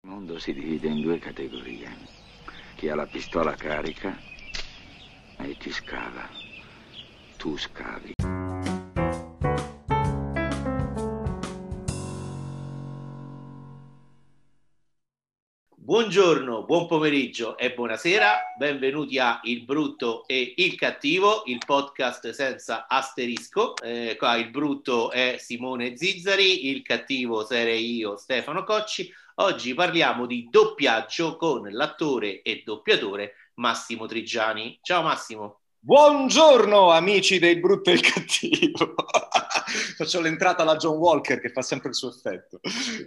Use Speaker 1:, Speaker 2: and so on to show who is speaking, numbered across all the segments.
Speaker 1: Il mondo si divide in due categorie. Chi ha la pistola carica e chi scava. Tu scavi.
Speaker 2: Buongiorno, buon pomeriggio e buonasera, benvenuti a Il Brutto e il Cattivo, il podcast senza asterisco. Eh, qua il brutto è Simone Zizzari, il cattivo sarei io, Stefano Cocci. Oggi parliamo di doppiaggio con l'attore e doppiatore Massimo Trigiani. Ciao Massimo.
Speaker 3: Buongiorno amici del brutto e il cattivo. Faccio l'entrata alla John Walker che fa sempre il suo effetto.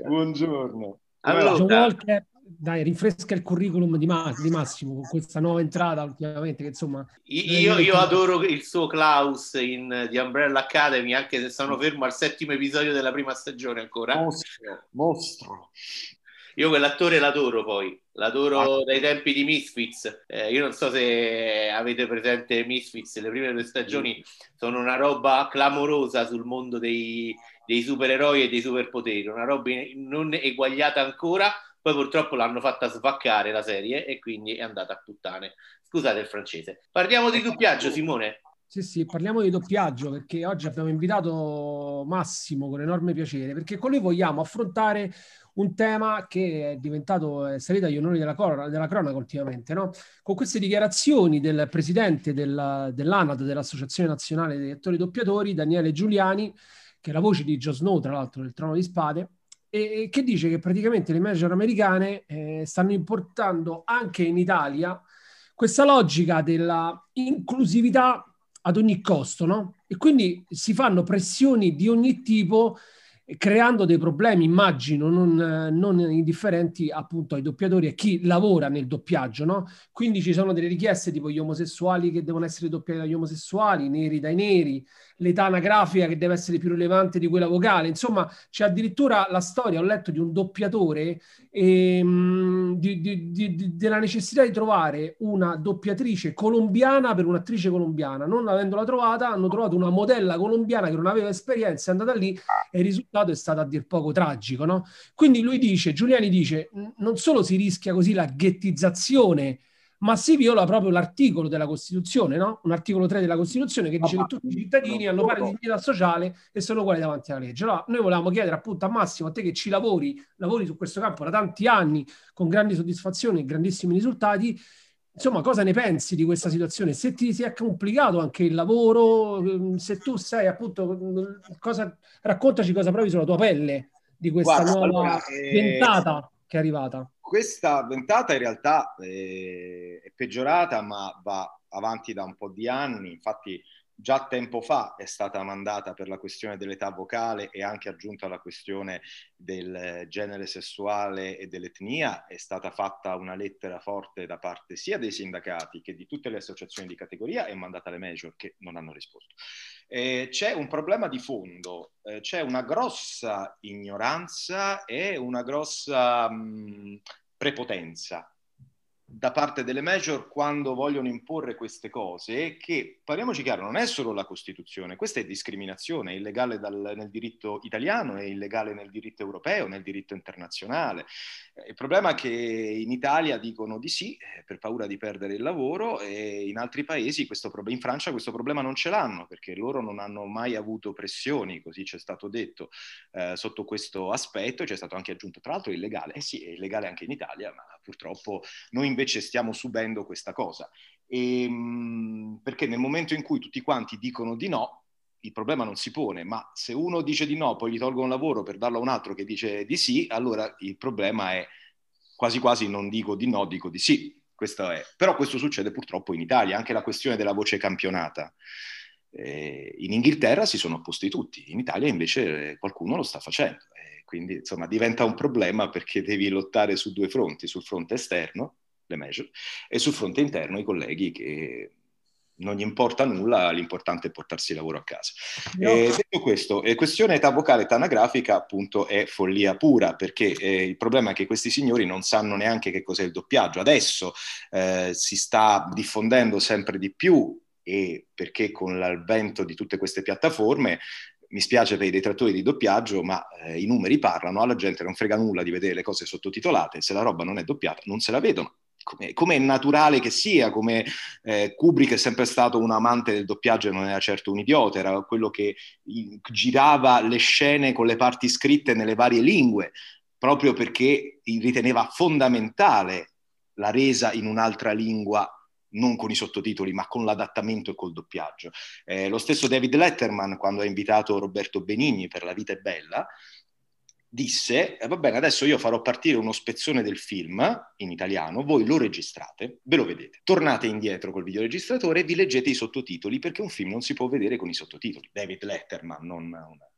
Speaker 3: Buongiorno.
Speaker 4: Allora, John Walker, dai, rinfresca il curriculum di, Ma- di, Massimo con questa nuova entrata ultimamente. Che, insomma,
Speaker 2: io, io adoro il suo Klaus in The Umbrella Academy, anche se sono fermo al settimo episodio della prima stagione ancora.
Speaker 3: Mostro, mostro.
Speaker 2: Io quell'attore l'adoro poi, l'adoro ah. dai tempi di Misfits. Eh, io non so se avete presente Misfits, le prime due stagioni sono una roba clamorosa sul mondo dei, dei supereroi e dei superpoteri, una roba non eguagliata ancora. Poi purtroppo l'hanno fatta svaccare la serie e quindi è andata a puttane. Scusate il francese. Parliamo di doppiaggio, Simone.
Speaker 4: Sì, sì, parliamo di doppiaggio perché oggi abbiamo invitato Massimo con enorme piacere perché con lui vogliamo affrontare un tema che è diventato è salito agli onori della, cor- della cronaca ultimamente, no? con queste dichiarazioni del presidente della, dell'ANAD, dell'Associazione Nazionale dei Attori Doppiatori, Daniele Giuliani, che è la voce di Joe Snow, tra l'altro, del Trono di Spade, e, che dice che praticamente le major americane eh, stanno importando anche in Italia questa logica della inclusività ad ogni costo, no? E quindi si fanno pressioni di ogni tipo creando dei problemi, immagino, non, non, indifferenti appunto ai doppiatori e a chi lavora nel doppiaggio, no? Quindi ci sono delle richieste tipo gli omosessuali che devono essere doppiati dagli omosessuali, neri dai neri, l'età anagrafica che deve essere più rilevante di quella vocale, insomma c'è addirittura la storia, ho letto di un doppiatore ehm, di, di, di, della necessità di trovare una doppiatrice colombiana per un'attrice colombiana, non avendola trovata hanno trovato una modella colombiana che non aveva esperienza, è andata lì e il risultato è stato a dir poco tragico, no? Quindi lui dice, Giuliani dice, non solo si rischia così la ghettizzazione ma si viola proprio l'articolo della Costituzione, no? un articolo 3 della Costituzione che dice che tutti i cittadini hanno pari dignità sociale e sono uguali davanti alla legge. Allora, noi volevamo chiedere appunto a Massimo, a te che ci lavori, lavori su questo campo da tanti anni con grandi soddisfazioni e grandissimi risultati, insomma, cosa ne pensi di questa situazione? Se ti si è complicato anche il lavoro, ehm, se tu sei appunto, cosa, raccontaci cosa provi sulla tua pelle di questa Guarda, nuova allora, eh... ventata che è arrivata
Speaker 3: questa ventata in realtà eh, è peggiorata, ma va avanti da un po' di anni. Infatti, già tempo fa è stata mandata per la questione dell'età vocale e anche aggiunta la questione del genere sessuale e dell'etnia. È stata fatta una lettera forte da parte sia dei sindacati che di tutte le associazioni di categoria e mandata alle major che non hanno risposto. Eh, c'è un problema di fondo, eh, c'è una grossa ignoranza e una grossa mh, prepotenza da parte delle major quando vogliono imporre queste cose che, parliamoci chiaro, non è solo la Costituzione, questa è discriminazione, è illegale dal, nel diritto italiano, è illegale nel diritto europeo, nel diritto internazionale. Eh, il problema è che in Italia dicono di sì eh, per paura di perdere il lavoro e in altri paesi, questo, in Francia questo problema non ce l'hanno perché loro non hanno mai avuto pressioni, così ci è stato detto, eh, sotto questo aspetto, c'è stato anche aggiunto tra l'altro illegale, eh sì è illegale anche in Italia, ma purtroppo noi invece stiamo subendo questa cosa. E, ehm, perché nel momento in cui tutti quanti dicono di no, il problema non si pone, ma se uno dice di no, poi gli tolgo un lavoro per darlo a un altro che dice di sì, allora il problema è quasi quasi non dico di no, dico di sì. Questo è. Però questo succede purtroppo in Italia, anche la questione della voce campionata. Eh, in Inghilterra si sono opposti tutti, in Italia invece qualcuno lo sta facendo. Eh, quindi insomma diventa un problema perché devi lottare su due fronti, sul fronte esterno, le major, e sul fronte interno i colleghi che non gli importa nulla, l'importante è portarsi il lavoro a casa. No. E detto questo, eh, questione età vocale, età anagrafica, appunto, è follia pura, perché eh, il problema è che questi signori non sanno neanche che cos'è il doppiaggio. Adesso eh, si sta diffondendo sempre di più e perché con l'avvento di tutte queste piattaforme mi spiace per i detrattori di doppiaggio, ma eh, i numeri parlano, alla gente non frega nulla di vedere le cose sottotitolate, se la roba non è doppiata non se la vedono. Come, è naturale che sia, come eh, Kubrick è sempre stato un amante del doppiaggio e non era certo un idiota, era quello che girava le scene con le parti scritte nelle varie lingue, proprio perché riteneva fondamentale la resa in un'altra lingua non con i sottotitoli, ma con l'adattamento e col doppiaggio. Eh, lo stesso David Letterman, quando ha invitato Roberto Benigni per La vita è bella, disse, eh, va bene, adesso io farò partire uno spezzone del film in italiano, voi lo registrate, ve lo vedete, tornate indietro col videoregistratore e vi leggete i sottotitoli, perché un film non si può vedere con i sottotitoli. David Letterman, non una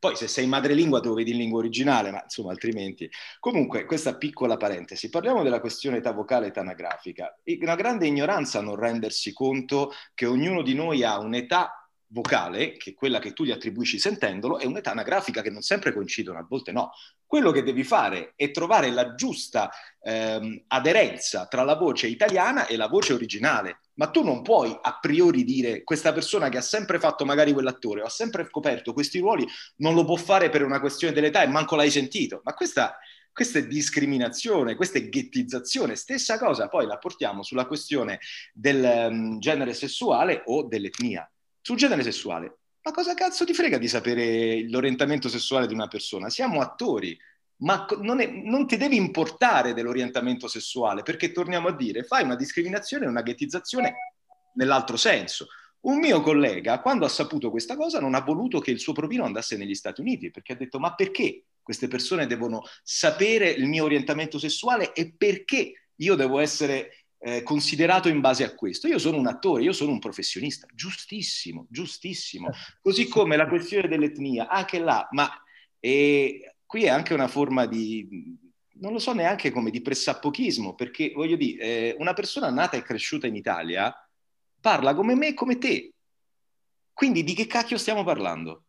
Speaker 3: poi se sei madrelingua te lo vedi in lingua originale, ma insomma altrimenti. Comunque, questa piccola parentesi, parliamo della questione età vocale e età anagrafica. Una grande ignoranza non rendersi conto che ognuno di noi ha un'età vocale, che è quella che tu gli attribuisci sentendolo, e un'età anagrafica che non sempre coincidono, a volte no. Quello che devi fare è trovare la giusta ehm, aderenza tra la voce italiana e la voce originale. Ma tu non puoi a priori dire questa persona che ha sempre fatto magari quell'attore o ha sempre coperto questi ruoli non lo può fare per una questione dell'età e manco l'hai sentito. Ma questa, questa è discriminazione, questa è ghettizzazione. Stessa cosa poi la portiamo sulla questione del um, genere sessuale o dell'etnia sul genere sessuale. Ma cosa cazzo ti frega di sapere l'orientamento sessuale di una persona? Siamo attori, ma non, è, non, ti devi importare dell'orientamento sessuale, perché torniamo a dire, fai una discriminazione e una ghettizzazione nell'altro senso. Un mio collega, quando ha saputo questa cosa, non ha voluto che il suo provino andasse negli Stati Uniti, perché ha detto, ma perché queste persone devono sapere il mio orientamento sessuale e perché io devo essere eh, considerato in base a questo. Io sono un attore, io sono un professionista, giustissimo, giustissimo. Così come la questione dell'etnia, anche là, ma eh, qui è anche una forma di, non lo so neanche come, di pressappochismo, perché voglio dire, eh, una persona nata e cresciuta in Italia parla come me e come te. Quindi di che cacchio stiamo parlando?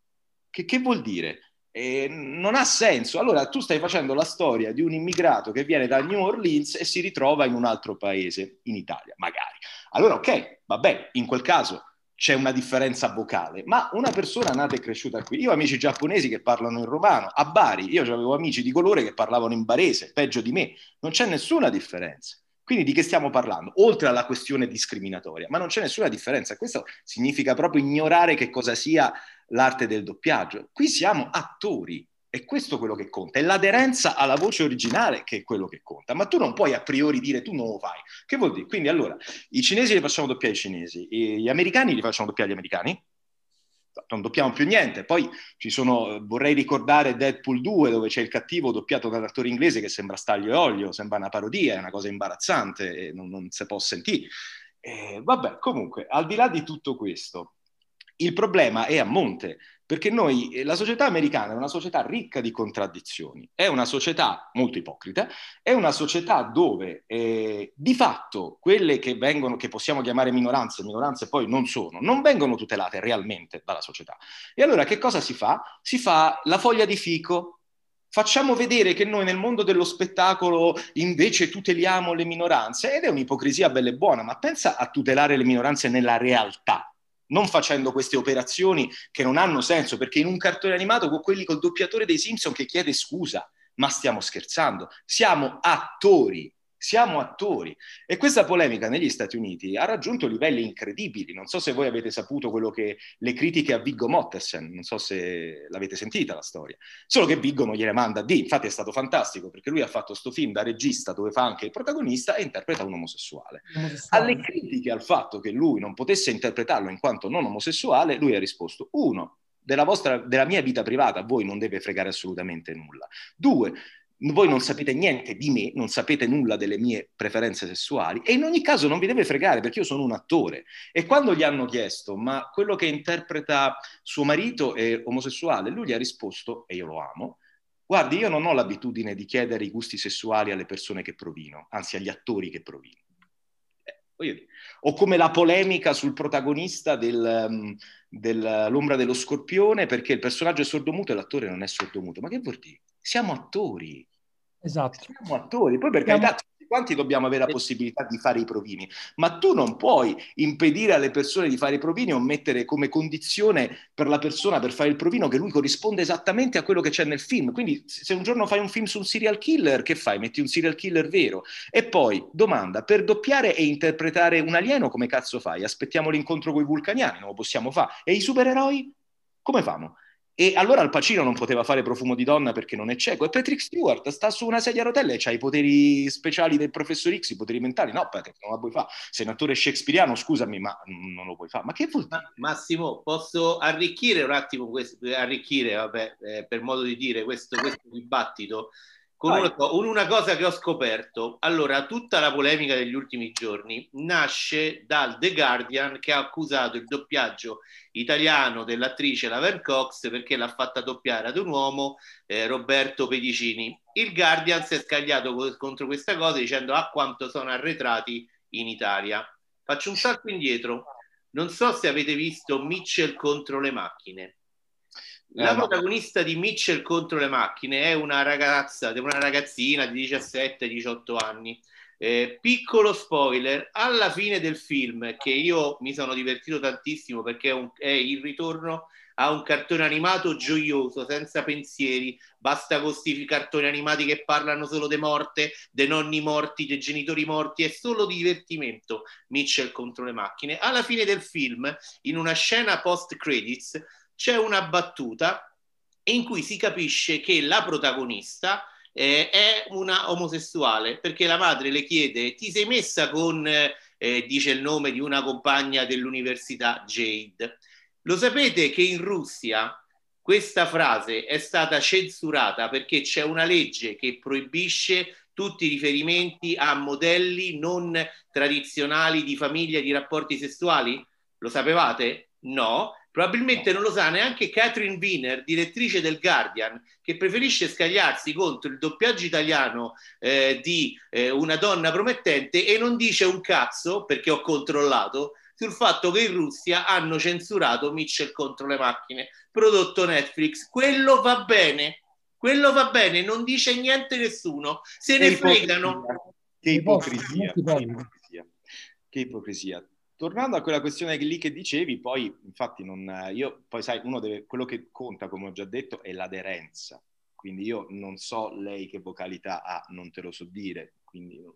Speaker 3: Che, che vuol dire? Eh, non ha senso. Allora tu stai facendo la storia di un immigrato che viene da New Orleans e si ritrova in un altro paese, in Italia, magari. Allora, ok, vabbè, in quel caso c'è una differenza vocale, ma una persona nata e cresciuta qui, io ho amici giapponesi che parlano in romano, a Bari io avevo amici di colore che parlavano in barese, peggio di me, non c'è nessuna differenza. Quindi di che stiamo parlando? Oltre alla questione discriminatoria, ma non c'è nessuna differenza. Questo significa proprio ignorare che cosa sia l'arte del doppiaggio. Qui siamo attori, è questo quello che conta, è l'aderenza alla voce originale che è quello che conta, ma tu non puoi a priori dire tu non lo fai. Che vuol dire? Quindi allora, i cinesi li facciamo doppiare i cinesi, gli americani li facciamo doppiare gli americani, non doppiamo più niente. Poi ci sono, vorrei ricordare Deadpool 2, dove c'è il cattivo doppiato dall'attore inglese che sembra staglio e olio, sembra una parodia, è una cosa imbarazzante, e non, non si può sentire. Eh, vabbè, comunque, al di là di tutto questo, il problema è a monte, perché noi, eh, la società americana è una società ricca di contraddizioni, è una società molto ipocrita, è una società dove eh, di fatto quelle che vengono, che possiamo chiamare minoranze, minoranze poi non sono, non vengono tutelate realmente dalla società. E allora che cosa si fa? Si fa la foglia di fico, facciamo vedere che noi nel mondo dello spettacolo invece tuteliamo le minoranze ed è un'ipocrisia bella e buona, ma pensa a tutelare le minoranze nella realtà non facendo queste operazioni che non hanno senso, perché in un cartone animato con quelli col doppiatore dei Simpson che chiede scusa, ma stiamo scherzando, siamo attori, siamo attori. E questa polemica negli Stati Uniti ha raggiunto livelli incredibili. Non so se voi avete saputo quello che le critiche a Viggo Mottesen, non so se l'avete sentita la storia. Solo che Viggo non gliele manda di, infatti è stato fantastico perché lui ha fatto questo film da regista dove fa anche il protagonista e interpreta un omosessuale. omosessuale. Alle critiche al fatto che lui non potesse interpretarlo in quanto non omosessuale, lui ha risposto: uno, della, vostra, della mia vita privata a voi non deve fregare assolutamente nulla. Due, voi non sapete niente di me, non sapete nulla delle mie preferenze sessuali e in ogni caso non vi deve fregare perché io sono un attore. E quando gli hanno chiesto, ma quello che interpreta suo marito è omosessuale, lui gli ha risposto, e io lo amo, guardi, io non ho l'abitudine di chiedere i gusti sessuali alle persone che provino, anzi agli attori che provino. Eh, o come la polemica sul protagonista del, um, dell'ombra dello scorpione perché il personaggio è sordomuto e l'attore non è sordomuto. Ma che vuol dire? Siamo attori.
Speaker 4: Esatto.
Speaker 3: Siamo attori. Poi per Siamo... carità quanti dobbiamo avere la possibilità di fare i provini, ma tu non puoi impedire alle persone di fare i provini o mettere come condizione per la persona per fare il provino che lui corrisponde esattamente a quello che c'è nel film. Quindi se un giorno fai un film su un serial killer, che fai? Metti un serial killer vero. E poi, domanda, per doppiare e interpretare un alieno come cazzo fai? Aspettiamo l'incontro con i vulcaniani, non lo possiamo fare. E i supereroi? Come famo? E allora Al Pacino non poteva fare profumo di donna perché non è cieco. E Patrick Stewart sta su una sedia a rotelle e ha i poteri speciali del professor X, i poteri mentali. No, Patrick, non la puoi fare. Sei un attore shakespeariano, scusami, ma non lo puoi fare. Ma che vuol dire?
Speaker 2: Massimo, posso arricchire un attimo, questo, arricchire, vabbè, eh, per modo di dire, questo, questo dibattito? Con una, una, cosa che ho scoperto. Allora, tutta la polemica degli ultimi giorni nasce dal The Guardian che ha accusato il doppiaggio italiano dell'attrice Laverne Cox perché l'ha fatta doppiare ad un uomo, eh, Roberto Pedicini. Il Guardian si è scagliato contro questa cosa dicendo a ah, quanto sono arretrati in Italia. Faccio un salto indietro. Non so se avete visto Mitchell contro le macchine. La eh, protagonista di Mitchell contro le macchine è una ragazza, una ragazzina di 17-18 anni. Eh, piccolo spoiler, alla fine del film, che io mi sono divertito tantissimo perché è, un, è il ritorno a un cartone animato gioioso, senza pensieri, basta con questi cartoni animati che parlano solo di morte, dei nonni morti, dei genitori morti, è solo divertimento. Mitchell contro le macchine. Alla fine del film, in una scena post credits, c'è una battuta in cui si capisce che la protagonista eh, è una omosessuale perché la madre le chiede ti sei messa con, eh, dice il nome di una compagna dell'università Jade. Lo sapete che in Russia questa frase è stata censurata perché c'è una legge che proibisce tutti i riferimenti a modelli non tradizionali di famiglia di rapporti sessuali? Lo sapevate? No, Probabilmente non lo sa neanche Catherine Wiener, direttrice del Guardian, che preferisce scagliarsi contro il doppiaggio italiano eh, di eh, una donna promettente e non dice un cazzo, perché ho controllato, sul fatto che in Russia hanno censurato Mitchell contro le macchine, prodotto Netflix. Quello va bene, quello va bene, non dice niente nessuno, se che ne fregano.
Speaker 3: Che ipocrisia, che ipocrisia. Che ipocrisia tornando a quella questione lì che dicevi, poi infatti non, io, poi sai, uno deve, quello che conta, come ho già detto, è l'aderenza. Quindi io non so lei che vocalità ha, non te lo so dire, quindi non,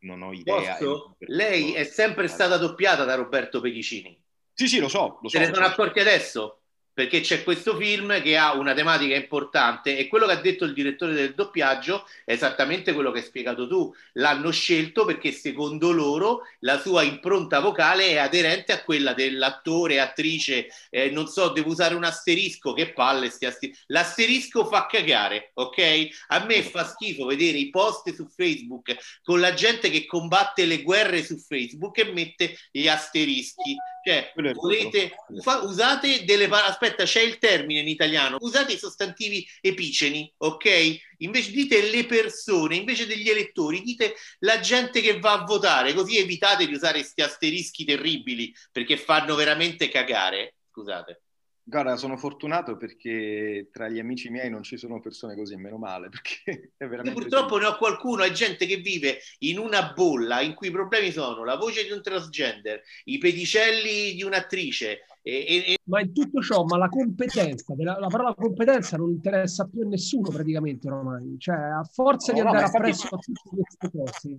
Speaker 3: non ho idea.
Speaker 2: Lei è sempre stata doppiata da Roberto Pedicini.
Speaker 3: Sì, sì, lo so. Lo
Speaker 2: Se
Speaker 3: so,
Speaker 2: ne sono so. accorti adesso? Perché c'è questo film che ha una tematica importante e quello che ha detto il direttore del doppiaggio è esattamente quello che hai spiegato tu. L'hanno scelto perché secondo loro la sua impronta vocale è aderente a quella dell'attore, attrice, eh, non so, devo usare un asterisco, che palle sti asterisco. L'asterisco fa cagare, ok? A me fa schifo vedere i post su Facebook con la gente che combatte le guerre su Facebook e mette gli asterischi. Cioè, volete, fa, usate delle parole aspetta, c'è il termine in italiano, usate i sostantivi epiceni, ok? Invece dite le persone, invece degli elettori, dite la gente che va a votare, così evitate di usare questi asterischi terribili perché fanno veramente cagare. Scusate.
Speaker 3: Guarda, sono fortunato perché tra gli amici miei non ci sono persone così, meno male, perché
Speaker 2: è veramente... Io purtroppo ne ho qualcuno, è gente che vive in una bolla in cui i problemi sono la voce di un transgender, i pedicelli di un'attrice. E, e...
Speaker 4: Ma in tutto ciò, ma la competenza, della, la parola competenza non interessa più a nessuno praticamente ormai, cioè a forza no, di andare no, appresso a tutte queste cose.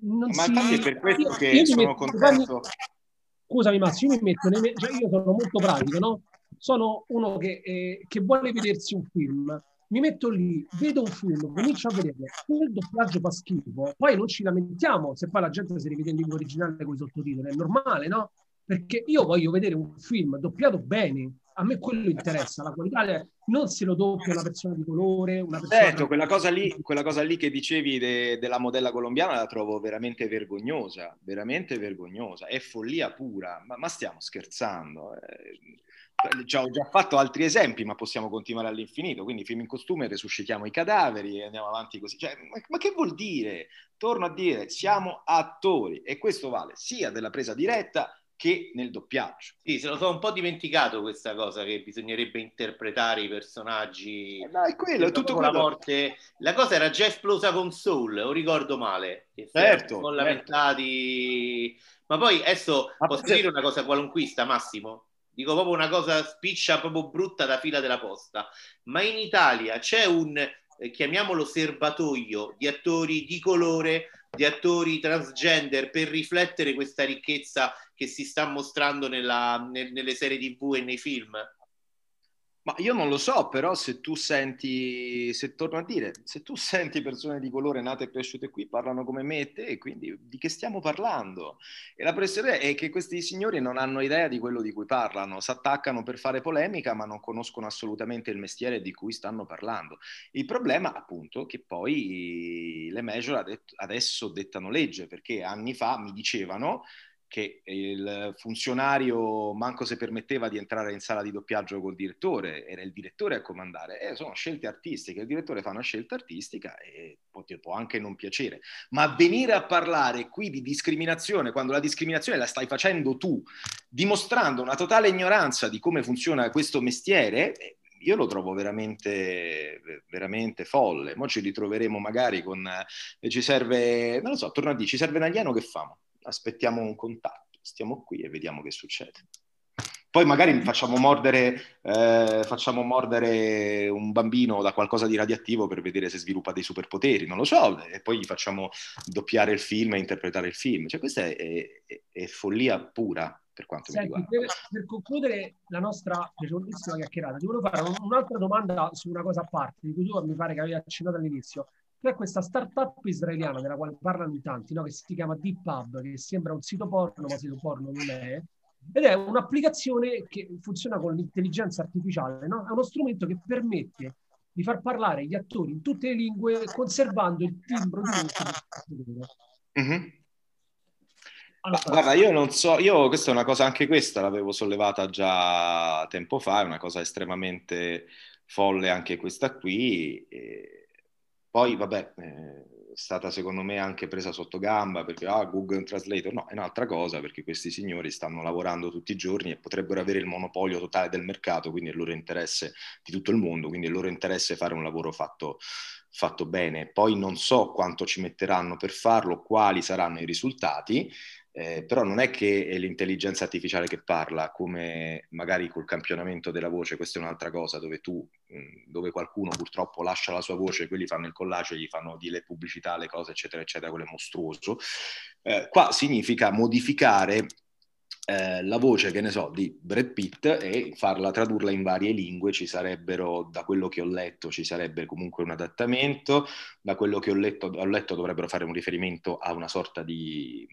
Speaker 3: Non ma si... infatti è per questo io, che io sono contento...
Speaker 4: Scusami Massimo, io mi metto nei... cioè, io sono molto pratico, no? sono uno che, eh, che, vuole vedersi un film, mi metto lì, vedo un film, comincio a vedere, il doppiaggio fa schifo, poi non ci lamentiamo se poi la gente si rivede in lingua originale con i sottotitoli, è normale, no? Perché io voglio vedere un film doppiato bene, a me quello interessa, la qualità non se lo doppia una persona di colore, una persona...
Speaker 3: Certo, quella cosa lì, quella cosa lì che dicevi de, della modella colombiana la trovo veramente vergognosa, veramente vergognosa, è follia pura, ma, ma stiamo scherzando. Eh Già, ho già fatto altri esempi, ma possiamo continuare all'infinito. Quindi, film in costume, resuscitiamo i cadaveri e andiamo avanti così. Cioè, ma, ma, che vuol dire? Torno a dire, siamo attori e questo vale sia della presa diretta che nel doppiaggio.
Speaker 2: Sì, se lo sono un po' dimenticato questa cosa che bisognerebbe interpretare i personaggi.
Speaker 3: Eh, no, è quello, è tutto
Speaker 2: la morte. La cosa era già esplosa con Soul, o ricordo male.
Speaker 3: Certo,
Speaker 2: certo. lamentati. Ma poi adesso Ma posso se... dire una cosa qualunquista, Massimo? Dico proprio una cosa spiccia proprio brutta da fila della posta. Ma in Italia c'è un eh, chiamiamolo serbatoio di attori di colore di attori transgender per riflettere questa ricchezza che si sta mostrando nella, nel, nelle serie tv e nei film?
Speaker 3: Ma io non lo so, però se tu senti, se torno a dire, se tu senti persone di colore nate e cresciute qui, parlano come me e te, quindi di che stiamo parlando? E la pressione è che questi signori non hanno idea di quello di cui parlano, si attaccano per fare polemica, ma non conoscono assolutamente il mestiere di cui stanno parlando. Il problema, appunto, che poi le major adesso dettano legge, perché anni fa mi dicevano che il funzionario manco se permetteva di entrare in sala di doppiaggio col direttore, era il direttore a comandare. Eh, sono scelte artistiche, il direttore fa una scelta artistica e può, può anche non piacere. Ma venire a parlare qui di discriminazione, quando la discriminazione la stai facendo tu, dimostrando una totale ignoranza di come funziona questo mestiere, eh, io lo trovo veramente, veramente folle. Mo ci ritroveremo magari con... Eh, ci serve, non lo so, torno a dire, ci serve un alieno che famo? Aspettiamo un contatto, stiamo qui e vediamo che succede. Poi magari facciamo mordere, eh, facciamo mordere, un bambino da qualcosa di radioattivo per vedere se sviluppa dei superpoteri, non lo so, e poi gli facciamo doppiare il film e interpretare il film. Cioè questa è, è, è follia pura per quanto Senti, mi riguarda.
Speaker 4: Per, per, concludere la nostra piacevolissima chiacchierata, ti volevo fare un'altra domanda su una cosa a parte, di cui tu mi pare che avevi accennato all'inizio che è questa startup israeliana della quale parlano in tanti, no? che si chiama Deep Hub, che sembra un sito porno, ma sito porno non è, ed è un'applicazione che funziona con l'intelligenza artificiale, no? è uno strumento che permette di far parlare gli attori in tutte le lingue conservando il timbro di voce mm-hmm.
Speaker 3: Allora, guarda, io non so, io questa è una cosa, anche questa l'avevo sollevata già tempo fa, è una cosa estremamente folle anche questa qui. E poi, vabbè, eh, è stata secondo me anche presa sotto gamba perché ah, Google Translator, no, è un'altra cosa perché questi signori stanno lavorando tutti i giorni e potrebbero avere il monopolio totale del mercato, quindi è il loro interesse di tutto il mondo, quindi è il loro interesse fare un lavoro fatto, fatto bene. Poi non so quanto ci metteranno per farlo, quali saranno i risultati, eh, però non è che è l'intelligenza artificiale che parla, come magari col campionamento della voce, questa è un'altra cosa, dove tu, dove qualcuno purtroppo lascia la sua voce, quelli fanno il collage, gli fanno di le pubblicità, le cose, eccetera, eccetera, quello è mostruoso. Eh, qua significa modificare eh, la voce, che ne so, di Brad Pitt e farla tradurla in varie lingue, ci sarebbero, da quello che ho letto, ci sarebbe comunque un adattamento, da quello che ho letto, ho letto dovrebbero fare un riferimento a una sorta di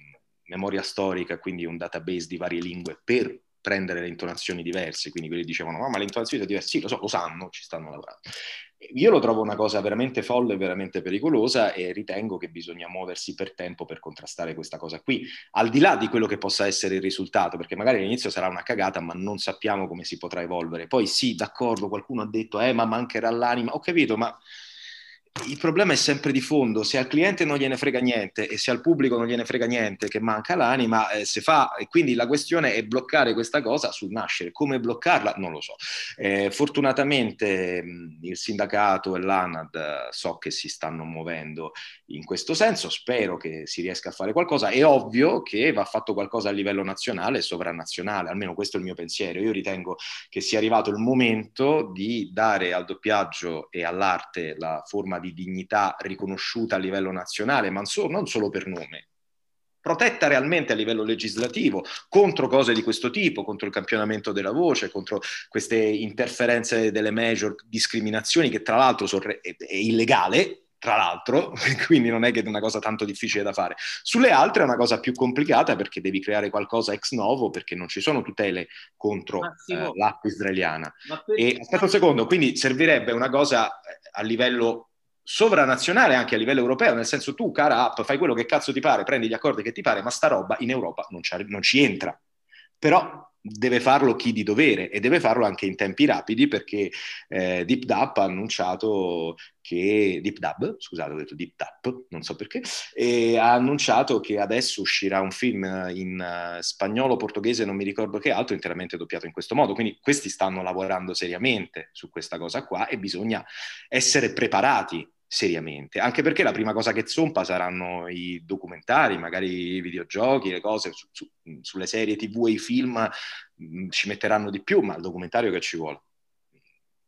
Speaker 3: memoria storica, quindi un database di varie lingue per prendere le intonazioni diverse, quindi quelli dicevano ma, ma le intonazioni sono diverse, sì lo so, lo sanno, ci stanno lavorando. Io lo trovo una cosa veramente folle, veramente pericolosa e ritengo che bisogna muoversi per tempo per contrastare questa cosa qui, al di là di quello che possa essere il risultato, perché magari all'inizio sarà una cagata, ma non sappiamo come si potrà evolvere. Poi sì, d'accordo, qualcuno ha detto, eh, ma mancherà l'anima, ho capito, ma il problema è sempre di fondo, se al cliente non gliene frega niente e se al pubblico non gliene frega niente che manca l'anima, eh, se fa, e quindi la questione è bloccare questa cosa sul nascere. Come bloccarla? Non lo so. Eh, fortunatamente mh, il sindacato e l'ANAD eh, so che si stanno muovendo in questo senso, spero che si riesca a fare qualcosa. È ovvio che va fatto qualcosa a livello nazionale e sovranazionale, almeno questo è il mio pensiero. Io ritengo che sia arrivato il momento di dare al doppiaggio e all'arte la forma di di dignità riconosciuta a livello nazionale, ma non solo per nome, protetta realmente a livello legislativo contro cose di questo tipo, contro il campionamento della voce, contro queste interferenze delle major discriminazioni che tra l'altro è, illegale, tra l'altro, quindi non è che è una cosa tanto difficile da fare. Sulle altre è una cosa più complicata perché devi creare qualcosa ex novo perché non ci sono tutele contro eh, l'app israeliana. E aspetta un secondo, quindi servirebbe una cosa a livello sovranazionale anche a livello europeo, nel senso tu, cara app, fai quello che cazzo ti pare, prendi gli accordi che ti pare, ma sta roba in Europa non, non ci entra. Però deve farlo chi di dovere e deve farlo anche in tempi rapidi perché eh, Deep ha annunciato che Deep Dub, scusate ho detto Deep non so perché, ha annunciato che adesso uscirà un film in uh, spagnolo, portoghese, non mi ricordo che altro, interamente doppiato in questo modo, quindi questi stanno lavorando seriamente su questa cosa qua e bisogna essere preparati seriamente, anche perché la prima cosa che zompa saranno i documentari, magari i videogiochi, le cose, su, su, sulle serie tv e i film mh, mm, ci metteranno di più, ma il documentario che ci vuole.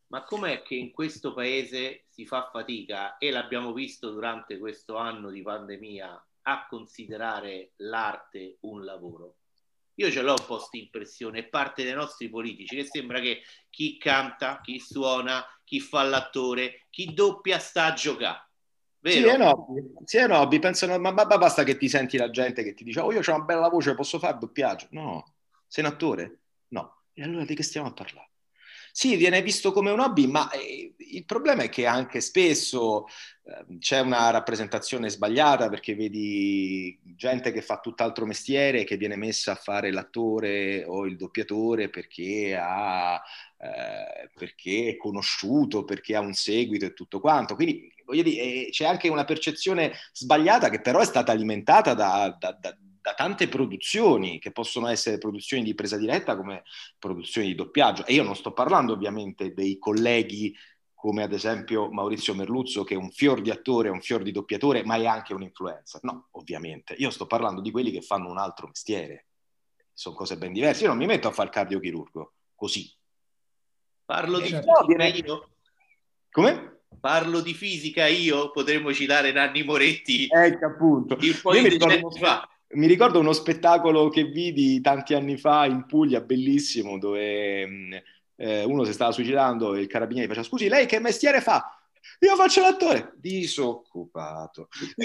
Speaker 2: Ma com'è che in questo paese si fa fatica, e l'abbiamo visto durante questo anno di pandemia, a considerare l'arte un lavoro? Io ce l'ho un po' impressione, è parte dei nostri politici, che sembra che chi canta, chi suona, chi fa l'attore, chi doppia sta a giocare.
Speaker 3: Vero? Sì, è nobby, sì, è nobby. Pensano, ma, ma, basta che ti senti la gente che ti dice, oh io ho una bella voce, posso fare doppiaggio? No. Sei un attore? No. E allora di che stiamo a parlare? Sì, viene visto come un hobby, ma eh, il problema è che anche spesso eh, c'è una rappresentazione sbagliata perché vedi gente che fa tutt'altro mestiere che viene messa a fare l'attore o il doppiatore perché, ha, eh, perché è conosciuto, perché ha un seguito e tutto quanto. Quindi voglio dire, eh, c'è anche una percezione sbagliata che però è stata alimentata da, da, da da tante produzioni che possono essere produzioni di presa diretta come produzioni di doppiaggio. E io non sto parlando ovviamente dei colleghi come ad esempio Maurizio Merluzzo che è un fior di attore, un fior di doppiatore, ma è anche un influencer. No, ovviamente. Io sto parlando di quelli che fanno un altro mestiere. Sono cose ben diverse. Io non mi metto a fare il cardiochirurgo così.
Speaker 2: Parlo di certo. fisica io.
Speaker 3: Come?
Speaker 2: Parlo di fisica io, potremmo citare Nanni Moretti.
Speaker 3: Ecco appunto.
Speaker 2: Il poi io mi fa
Speaker 3: mi ricordo uno spettacolo che vidi tanti anni fa in Puglia, bellissimo, dove mm, eh, uno si stava suicidando e il carabiniere faceva scusi, lei che mestiere fa? Io faccio l'attore. Disoccupato.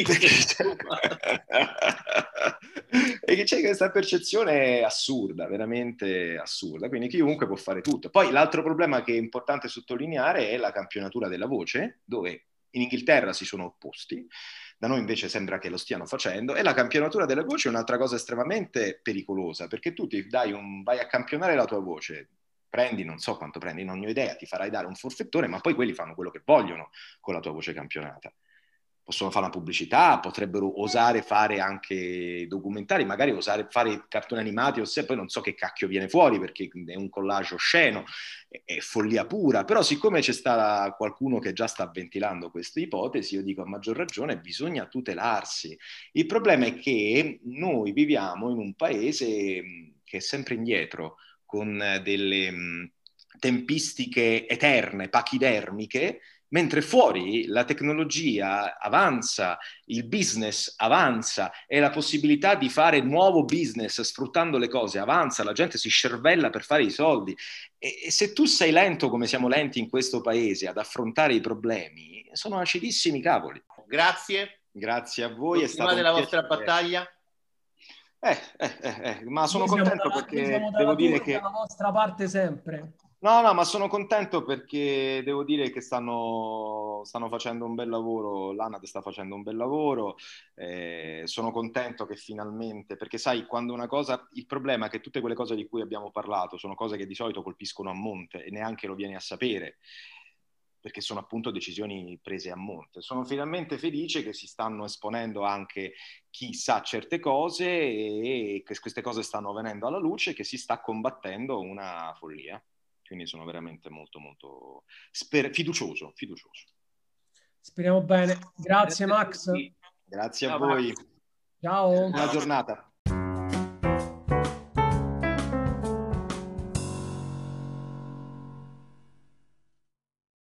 Speaker 3: e che c'è questa percezione assurda, veramente assurda. Quindi chiunque può fare tutto. Poi l'altro problema che è importante sottolineare è la campionatura della voce, dove in Inghilterra si sono opposti da noi invece sembra che lo stiano facendo, e la campionatura delle voci è un'altra cosa estremamente pericolosa, perché tu ti dai un, vai a campionare la tua voce, prendi, non so quanto prendi, non ho idea, ti farai dare un forfettore, ma poi quelli fanno quello che vogliono con la tua voce campionata possono fare una pubblicità, potrebbero osare fare anche documentari, magari osare fare cartoni animati o se poi non so che cacchio viene fuori perché è un collage osceno, è, è follia pura, però siccome c'è sta qualcuno che già sta ventilando queste ipotesi, io dico a maggior ragione bisogna tutelarsi. Il problema è che noi viviamo in un paese che è sempre indietro, con delle tempistiche eterne, pachidermiche, mentre fuori la tecnologia avanza, il business avanza e la possibilità di fare nuovo business sfruttando le cose avanza, la gente si scervella per fare i soldi. E, e se tu sei lento come siamo lenti in questo paese ad affrontare i problemi, sono acidissimi cavoli.
Speaker 2: Grazie.
Speaker 3: Grazie a voi.
Speaker 2: Continuate la vostra battaglia.
Speaker 3: Eh, eh, eh, eh, ma sono contento da, perché devo dire che...
Speaker 4: la vostra parte sempre.
Speaker 3: No, no, ma sono contento perché devo dire che stanno, stanno facendo un bel lavoro, l'ANAD sta facendo un bel lavoro, eh, sono contento che finalmente, perché sai, quando una cosa, il problema è che tutte quelle cose di cui abbiamo parlato sono cose che di solito colpiscono a monte e neanche lo vieni a sapere perché sono appunto decisioni prese a monte. Sono finalmente felice che si stanno esponendo anche chi sa certe cose e che queste cose stanno venendo alla luce e che si sta combattendo una follia quindi sono veramente molto molto sper- fiducioso, fiducioso.
Speaker 4: Speriamo bene. Grazie Max.
Speaker 3: Grazie a voi.
Speaker 4: Ciao.
Speaker 3: Buona giornata.